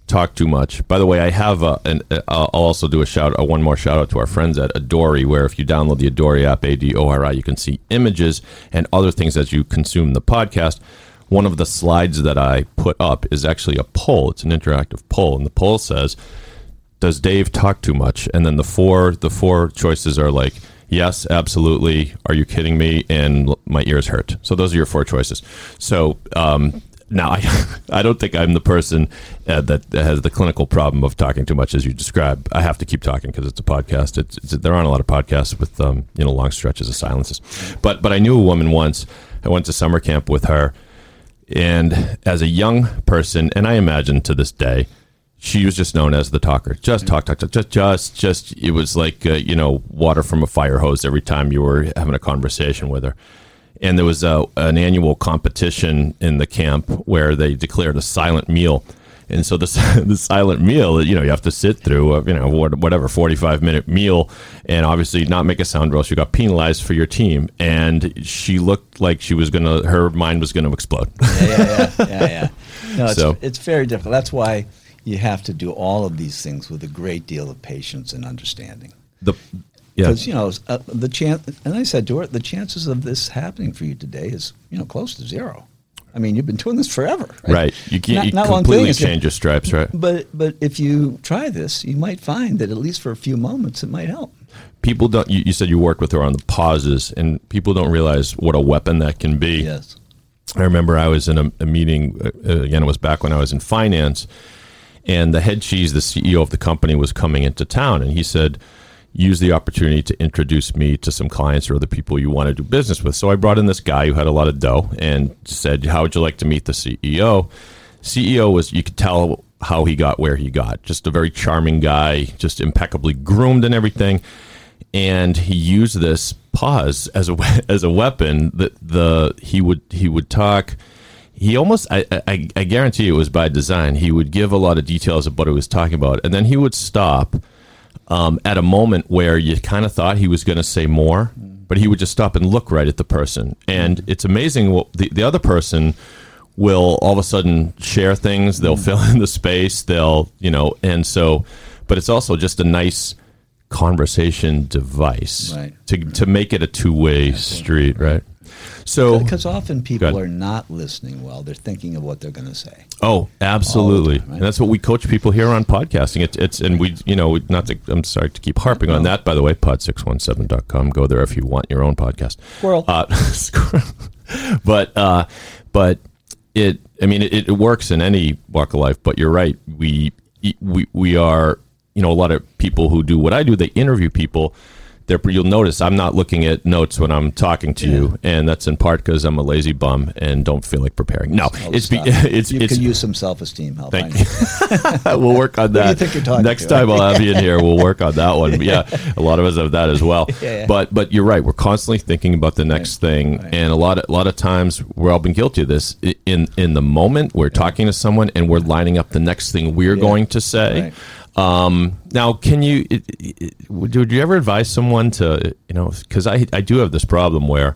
talk too much. By the way, I have a, an, uh, I'll also do a shout, a one more shout out to our friends at Adori, where if you download the Adori app, A D O R I, you can see images and other things as you consume the podcast. One of the slides that I put up is actually a poll. It's an interactive poll, and the poll says, "Does Dave talk too much?" And then the four the four choices are like, "Yes, absolutely," "Are you kidding me?" and "My ears hurt." So those are your four choices. So um, now I I don't think I'm the person uh, that has the clinical problem of talking too much as you describe. I have to keep talking because it's a podcast. It's, it's there aren't a lot of podcasts with um, you know long stretches of silences. But but I knew a woman once. I went to summer camp with her, and as a young person, and I imagine to this day, she was just known as the talker. Just mm-hmm. talk, talk, talk, just, just, just. It was like uh, you know water from a fire hose every time you were having a conversation with her. And there was a, an annual competition in the camp where they declared a silent meal. And so the, the silent meal, you know, you have to sit through, a, you know, whatever, 45 minute meal and obviously not make a sound roll. She got penalized for your team. And she looked like she was going to, her mind was going to explode. yeah, yeah, yeah, yeah, yeah. No, it's, So- it's very difficult. That's why you have to do all of these things with a great deal of patience and understanding. the, yeah. Because you know uh, the chance, and I said to her, the chances of this happening for you today is you know close to zero. I mean, you've been doing this forever, right? Right. You can't Not- you not completely change your stripes, right? But but if you try this, you might find that at least for a few moments, it might help. People don't, you, you said you worked with her on the pauses, and people don't realize what a weapon that can be. Yes. I remember I was in a, a meeting, uh, again, it was back when I was in finance, and the head cheese, the CEO of the company, was coming into town, and he said, use the opportunity to introduce me to some clients or other people you want to do business with. So I brought in this guy who had a lot of dough and said, How would you like to meet the CEO? CEO was, you could tell how he got where he got. Just a very charming guy, just impeccably groomed and everything. And he used this pause as a as a weapon. That the he would he would talk. He almost I, I I guarantee it was by design. He would give a lot of details of what he was talking about, and then he would stop um, at a moment where you kind of thought he was going to say more, but he would just stop and look right at the person. And it's amazing what the, the other person will all of a sudden share things. They'll fill in the space. They'll, you know, and so, but it's also just a nice conversation device Right. to, to make it a two way street, right? So, Because often people are not listening well. They're thinking of what they're going to say. oh, absolutely, time, right? and that's what we coach people here on podcasting. It's, it's and we, you know, not to. I'm sorry to keep harping on that. By the way, pod617.com. Go there if you want your own podcast. Squirrel. Uh, squirrel. but uh, but it. I mean, it, it works in any walk of life. But you're right. We we we are. You know, a lot of people who do what I do. They interview people. You'll notice I'm not looking at notes when I'm talking to you, and that's in part because I'm a lazy bum and don't feel like preparing. No, Oh, it's be, it's you it's. could use some self-esteem help. Thank know. we'll work on do you that. think you're talking Next to? time I'll have you in here, we'll work on that one. But yeah, a lot of us have that as well. Yeah, yeah. But but you're right. We're constantly thinking about the next thing, and a lot of a lot of times we're all been guilty of this. In in the moment, we're talking to someone and we're lining up the next thing we're going to say. Right. Um, now, can you? It, it, would you ever advise someone to you know? Because I I do have this problem where.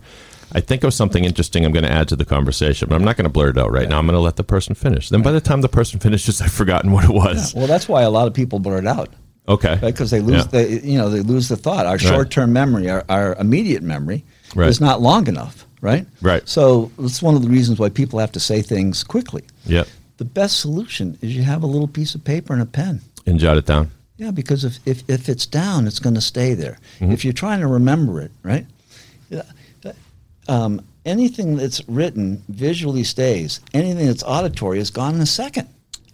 I think of something interesting I'm going to add to the conversation, but I'm not going to blurt it out right now. I'm going to let the person finish. Then by the time the person finishes, I've forgotten what it was. Well, that's why a lot of people blurt out. Okay. because they lose Yeah. the you know they lose the thought. Our short-term memory, our, our immediate memory, Right. is not long enough, right? Right. So it's one of the reasons why people have to say things quickly. Yep. The best solution is you have a little piece of paper and a pen. And jot it down. Yeah, because if if, if it's down, it's going to stay there. Mm-hmm. If you're trying to remember it, right? Um, anything that's written visually stays. Anything that's auditory is gone in a second.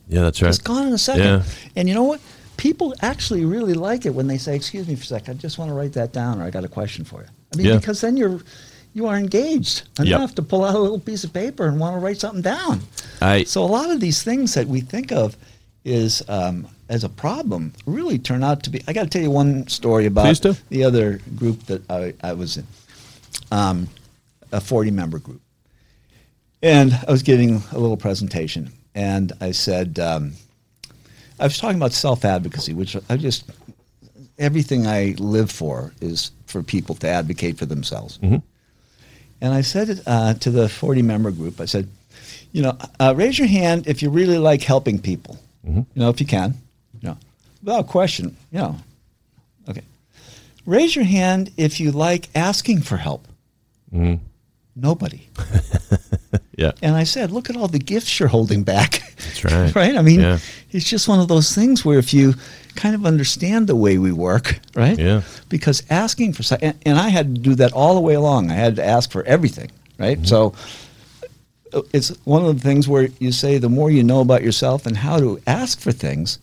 Yeah, that's right. It's gone in a second. Yeah. And you know what? People actually really like it when they say, "Excuse me for a second, I just want to write that down," or "I got a question for you." I mean, Yeah. because then you're you are engaged enough to pull out a little piece of paper and want to write something down. I So a lot of these things that we think of is um, as a problem really turn out to be. I got to tell you one story about the other group that I, I was in, um, a forty-member group, and I was giving a little presentation, and I said um, I was talking about self-advocacy, which I just everything I live for is for people to advocate for themselves. And I said uh, to the 40 member group, I said, you know, uh, raise your hand if you really like helping people. You know, if you can. Without question, know. Okay. Raise your hand if you like asking for help. Nobody. yeah. And I said, look at all the gifts you're holding back. That's right. right? I mean, Yeah. it's just one of those things where if you kind of understand the way we work, right? Yeah. Because asking for, and, and I had to do that all the way along. I had to ask for everything, right? Mm-hmm. So it's one of the things where you say the more you know about yourself and how to ask for things,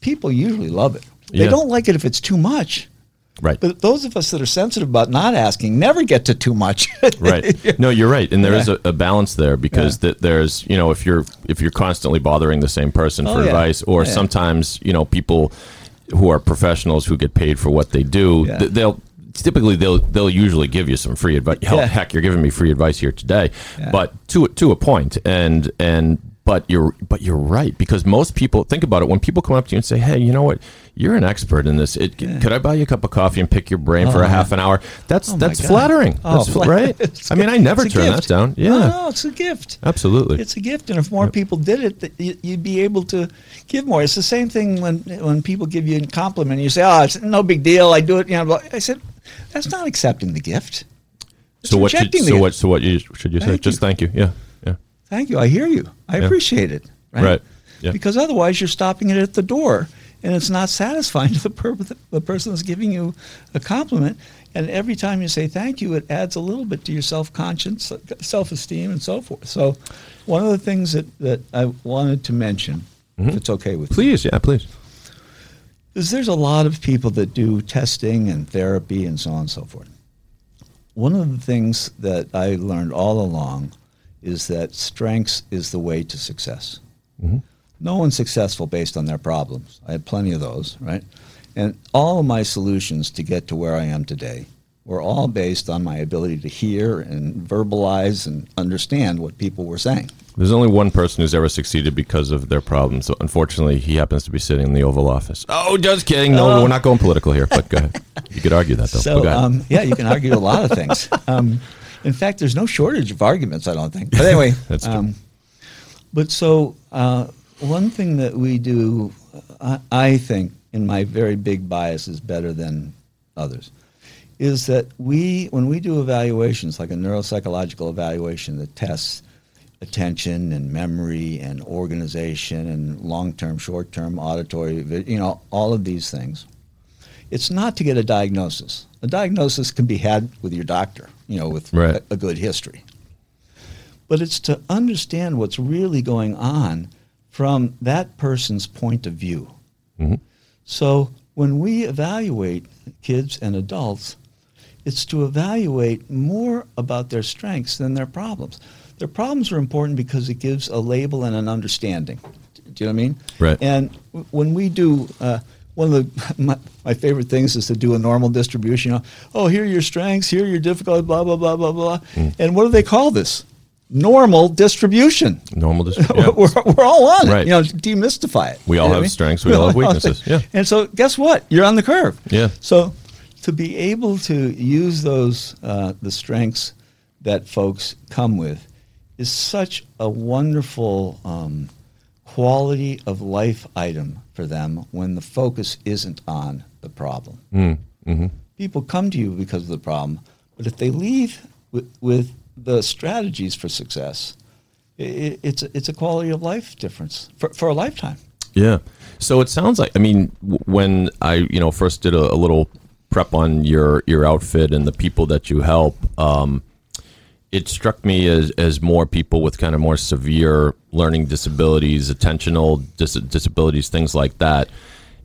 people usually love it. They Yeah. don't like it if it's too much. Right. But those of us that are sensitive about not asking never get to too much. right. No, you're right, and there is Yeah. a, a balance there because Yeah. that there's you know if you're if you're constantly bothering the same person Oh, for yeah. advice, or sometimes you know people who are professionals who get paid for what they do, th- they'll typically they'll they'll usually give you some free advice. Hell, Yeah. heck, you're giving me free advice here today, Yeah. but to to a point, and and. But you're but you're right because most people think about it when people come up to you and say, "Hey, you know what? You're an expert in this. It, Could I buy you a cup of coffee and pick your brain for a Oh, half an hour?" That's Oh, that's God. flattering. Oh, that's fla- right. I mean, I never turn that down. Yeah, No, no, it's a gift. absolutely. It's a gift, and if more people did it, you'd be able to give more. It's the same thing when when people give you a compliment, and you say, "Oh, it's no big deal. I do it." You know. I said, "That's not accepting the gift." It's so what? Should, so gift. what? So what? You, should you say? Thank Just you. thank you. Yeah, yeah. Thank you. I hear you. I Yeah. appreciate it. Right. Right. Yeah. Because otherwise, you're stopping it at the door, and it's not satisfying to the, per- the person that's giving you a compliment. And every time you say thank you, it adds a little bit to your self conscience, self esteem, and so forth. So, one of the things that, that I wanted to mention, if mm-hmm. it's okay with you, Please, yeah, please. is there's a lot of people that do testing and therapy and so on and so forth. One of the things that I learned all along is that strengths is the way to success. No one's successful based on their problems. I had plenty of those, right? And all of my solutions to get to where I am today were all based on my ability to hear and verbalize and understand what people were saying. There's only one person who's ever succeeded because of their problems. So unfortunately, he happens to be sitting in the Oval Office. Oh, just kidding. No, we're not going political here. But go ahead. You could argue that though. So, go ahead. um, yeah, you can argue a lot of things. Um, in fact, there's no shortage of arguments, I don't think. But anyway, That's true. um, but so uh, one thing that we do, uh, I think, in my very big bias, is better than others, is that we, when we do evaluations, like a neuropsychological evaluation that tests attention and memory and organization and long-term, short-term auditory, you know, all of these things, it's not to get a diagnosis. A diagnosis can be had with your doctor, you know, with Right. a, a good history. But it's to understand what's really going on from that person's point of view. So when we evaluate kids and adults, it's to evaluate more about their strengths than their problems. Their problems are important because it gives a label and an understanding. Do you know what I mean? Right. And w- when we do, uh, one of the my, my favorite things is to do a normal distribution. You know, oh, here are your strengths, here are your difficulties, blah blah blah blah blah. Mm. And what do they call this? Normal distribution. Normal distribution. yeah. we're, we're all on it. Right. You know, demystify it. We all You know have I mean? strengths, we all have weaknesses. Yeah. And so, guess what? You're on the curve. Yeah. So, to be able to use those uh, the strengths that folks come with is such a wonderful um, quality of life item for them when the focus isn't on the problem. Mm, mm-hmm. People come to you because of the problem, but if they leave with, with the strategies for success, i i- it's a, it's a quality of life difference for, for a lifetime. Yeah. So it sounds like I mean when I you know first did a, a little prep on your your outfit and the people that you help, um, it struck me as as more people with kind of more severe learning disabilities, attentional dis- disabilities, things like that.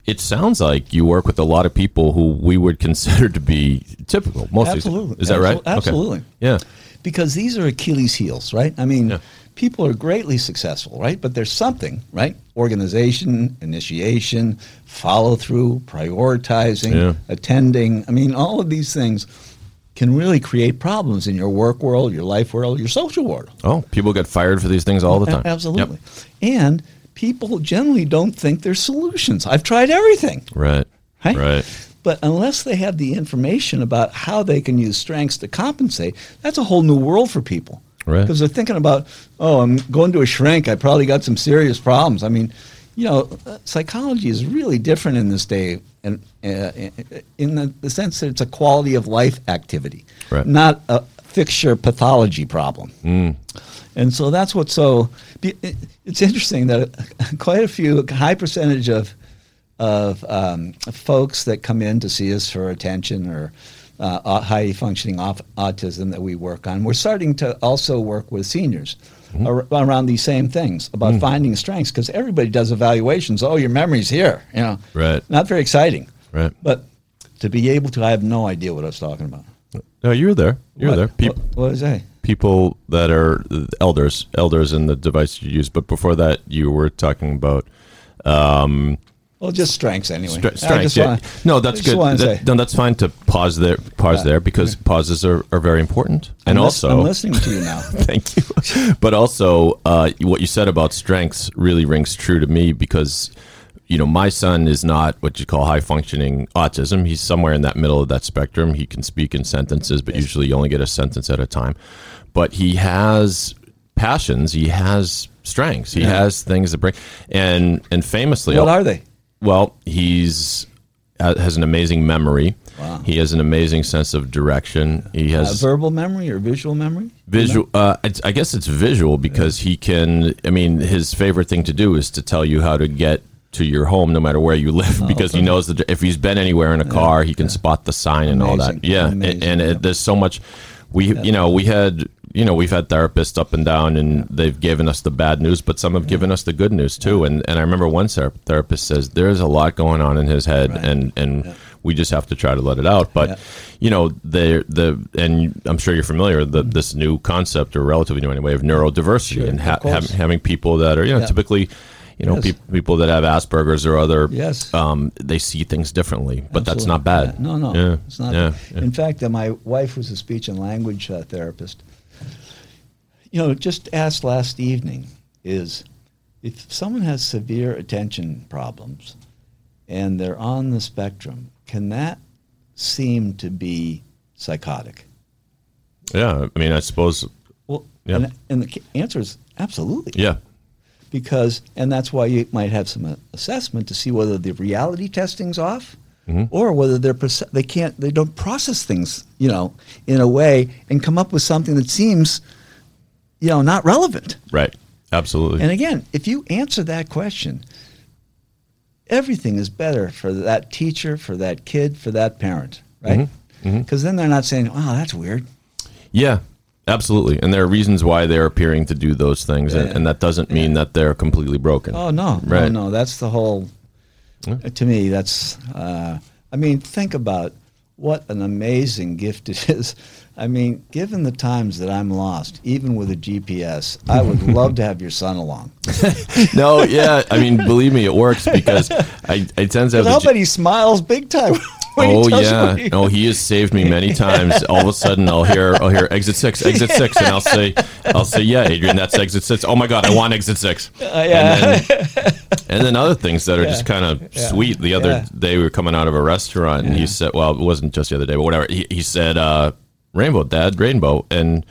It sounds like you work with a lot of people who we would consider to be typical. Mostly, Absolutely. is that right? Absolutely. Okay. Yeah. because these are Achilles' heels, right? I mean, Yeah. people are greatly successful, right? But there's something, right? Organization, initiation, follow through, prioritizing, Yeah. attending. I mean, all of these things can really create problems in your work world, your life world, your social world. Oh, people get fired for these things all the A- time. Absolutely. Yep. And people generally don't think they're solutions. I've tried everything. Right. Right? Right. But unless they have the information about how they can use strengths to compensate, that's a whole new world for people. Right. Because they're thinking about, oh, I'm going to a shrink. I probably got some serious problems. I mean, you know, psychology is really different in this day, and uh, in the, the sense that it's a quality of life activity, Right. not a fixture pathology problem. And so that's what's so. It's interesting that quite a few, a high percentage of of um, folks that come in to see us for attention or uh, high functioning off autism that we work on. We're starting to also work with seniors Mm-hmm. ar- around these same things about Mm. finding strengths because everybody does evaluations. Oh, your memory's here. You know, Right. Not very exciting. Right. But to be able to, I have no idea what I was talking about. No, you were there. You were What- there. What, what did I people that are elders, elders in the device you use. But before that, you were talking about um, Well, just strengths anyway. I strengths. Yeah. wanna- no, that's good. That- no, that's fine to pause there. Pause there because pauses are, are very important. And I'm also, I'm listening to you now. Thank you. But also, uh, what you said about strengths really rings true to me because, you know, my son is not what you call high functioning autism. He's somewhere in that middle of that spectrum. He can speak in sentences, but usually you only get a sentence at a time. But he has passions. He has strengths. He has things that bring and and famously, what are they? Well, he's has an amazing memory. He has an amazing sense of direction. He Uh, has verbal memory or visual memory? Visual. Uh, it's, I guess it's visual because he can. I mean, his favorite thing to do is to tell you how to get to your home, no matter where you live, because he knows that if he's been anywhere in a car, he can spot the sign and all that. Yeah, Amazing, and, and it, there's so much. We, you know, we had. You know, we've had therapists up and down, and they've given us the bad news, but some have given us the good news too. And and I remember one ther- therapist says there's a lot going on in his head, Right. and and we just have to try to let it out. But Yeah. you know, the the and I'm sure you're familiar with the, this new concept, or relatively new anyway, of neurodiversity Sure, and of ha- course. having people that are you know Yeah. typically. You know, Yes. peop people that have Asperger's or other, Yes. um, they see things differently, but that's not bad. Yeah. No, no, Yeah. it's not. Yeah. In fact, uh, my wife was a speech and language uh, therapist. You know, just asked last evening is if someone has severe attention problems and they're on the spectrum, can that seem to be psychotic? yeah. I mean, I suppose. Well, Yeah. and, and the answer is absolutely. Yeah. because and that's why you might have some uh, assessment to see whether the reality testing's off or whether they're they can't they don't process things you know in a way and come up with something that seems you know not relevant. Right. Absolutely. And again, if you answer that question, everything is better for that teacher, for that kid, for that parent, right? Because then they're not saying, "Wow, that's weird." Yeah, absolutely. And there are reasons why they're appearing to do those things, and, Yeah. and that doesn't mean that they're completely broken. Oh no, Right. no, no. That's the whole. To me, that's. Uh, I mean, think about what an amazing gift it is. I mean, given the times that I'm lost, even with a GPS, I would love to have your son along. no, yeah. I mean, believe me, it works because I, I tend to have. Bet he smiles big time. Oh yeah, he- oh he has saved me many times. All of a sudden, I'll hear, I'll hear exit six, exit six, and I'll say, I'll say, yeah, Adrian, that's exit six. Oh my god, I want exit six. Uh, yeah. And then, and then other things that are just kind of Yeah. sweet. The other Yeah. day we were coming out of a restaurant, and he said, well, it wasn't just the other day, but whatever. He, he said, uh, rainbow, dad, rainbow, and.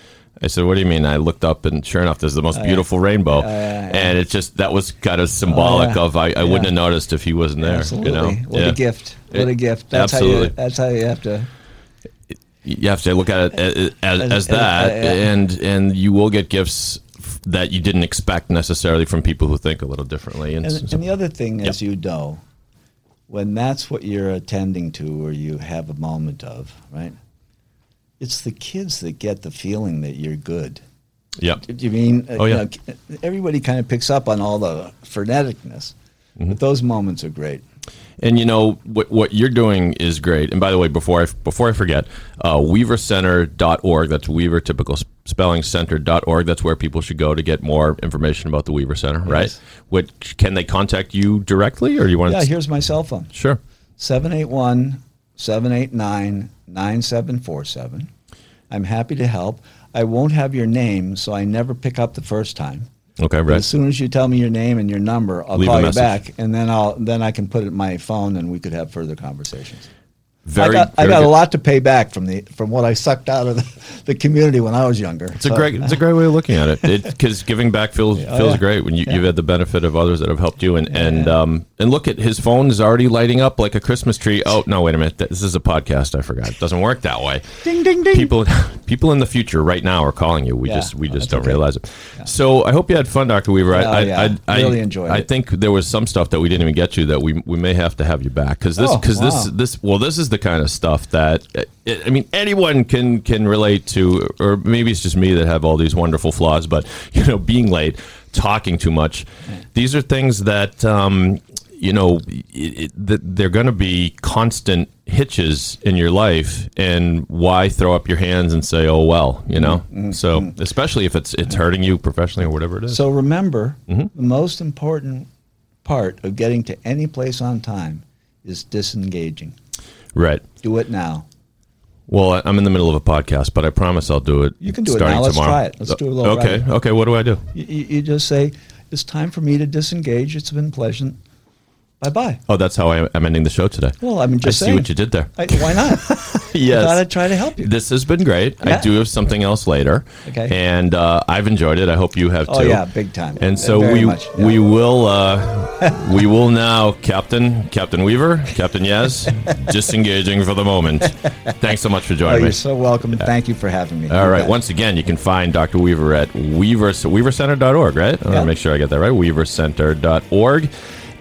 I said, "What do you mean?" I looked up, and sure enough, there's the most beautiful rainbow, Oh, yeah, yeah. and it just that was kind of symbolic yeah. of I, I wouldn't have noticed if he wasn't there. Absolutely. You know, What Yeah. a gift. What a gift. That's absolutely. how you that's how you have to you have to look at it as, as, As- as that, uh, yeah. and and you will get gifts f- that you didn't expect necessarily from people who think a little differently. And, And, so- and the other thing, as you know, when that's what you're attending to or you have a moment of, right? It's the kids that get the feeling that you're good. yeah, Do you mean? uh, Oh, you yeah. know, everybody kind of picks up on all the freneticness, Mm-hmm. but those moments are great. and you know what what you're doing is great. And by the way, before I before I forget, uh, WeaverCenter.org. That's Weaver typical spelling center.org. That's where people should go to get more information about the Weaver Center, right? Which can they contact you directly, or you want? Yeah, to here's my cell phone sure. 781 789 9747. I'm happy to help. I won't have your name, so I never pick up the first time. Okay, But right. As soon as you tell me your name and your number, I'll Leave call you back, and then I'll then I can put it in my phone, and we could have further conversations. Very, I got, I got a lot to pay back from the from what I sucked out of the, the community when I was younger. It's a great, it's a great way of looking at it. Because giving back feels feels Oh, yeah. great when you, Yeah. you've had the benefit of others that have helped you. And and um and look at his phone is already lighting up like a Christmas tree. Oh no, wait a minute, this is a podcast. I forgot. It doesn't work that way. ding ding ding. People people in the future right now are calling you. We Yeah. just we Oh, just that's don't okay. realize it. So I hope you had fun, Doctor Weaver. I, Oh, I, yeah. I, Really I enjoyed I it. think there was some stuff that we didn't even get to that we we may have to have you back because this Oh, because this wow. this well this is the kind of stuff that I mean anyone can can relate to or maybe it's just me that have all these wonderful flaws but you know being late talking too much these are things that um, you know it, it, they're going to be constant hitches in your life and why throw up your hands and say oh well you know Mm-hmm. so especially if it's it's hurting you professionally or whatever it is So remember, Mm-hmm. the most important part of getting to any place on time is disengaging. Right Do it now. Well, I'm in the middle of a podcast, but I promise I'll do it. You can do it starting now. Let's tomorrow. try it. Let's do a little Okay. writing. Okay. What do I do? You, you just say, "It's time for me to disengage. It's been pleasant. Bye bye." Oh, that's how I, I'm ending the show today. Well, I mean, just I see what you did there. I, why not? yes. I thought I'd try to help you. This has been great. I do have something else later. Okay. And uh, I've enjoyed it. I hope you have Oh, too. yeah, big time. And so Very we much, yeah. we will uh, we will now, Captain Captain Weaver, Captain Yaz, disengaging for the moment. Thanks so much for Oh, joining you're me. so welcome. And thank you for having me. All You right. bet. Once again, you can find Dr. Weaver at Weaver, weavercenter.org, right? I want to make sure I get that right. Weavercenter.org.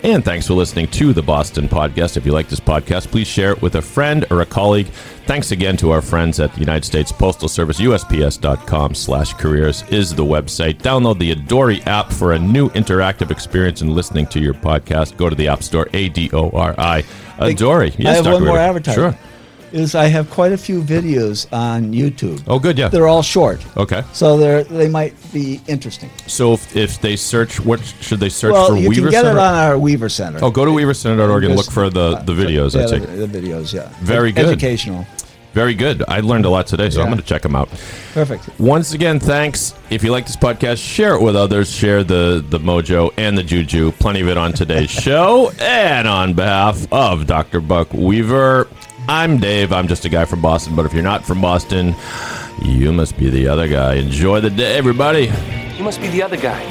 And thanks for listening to the Boston Podcast. If you like this podcast, please share it with a friend or a colleague. Thanks again to our friends at the United States Postal Service. USPS.com slash careers is the website. Download the Adori app for a new interactive experience in listening to your podcast. Go to the App Store, A-D-O-R-I. Adori. Yes, I have Dr. one more Weaver. advertisement. Sure. Is I have quite a few videos on YouTube. Oh, good. Yeah. They're all short, Okay. so they're they might be interesting. So if, if they search, what should they search well, for? you Weaver can get Center? it on our Weaver Center. Oh, go to weavercenter.org and look for uh, the, the videos. Yeah, I the, take. the videos. Yeah, Very good. Educational. Very good. I learned a lot today, so I'm going to check them out. Perfect. Once again, thanks. If you like this podcast, share it with others. Share the, the mojo and the juju. Plenty of it on today's show. And on behalf of Dr. Buck Weaver, I'm Dave. I'm just a guy from Boston. But if you're not from Boston, you must be the other guy. Enjoy the day, everybody. You must be the other guy.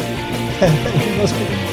You must be-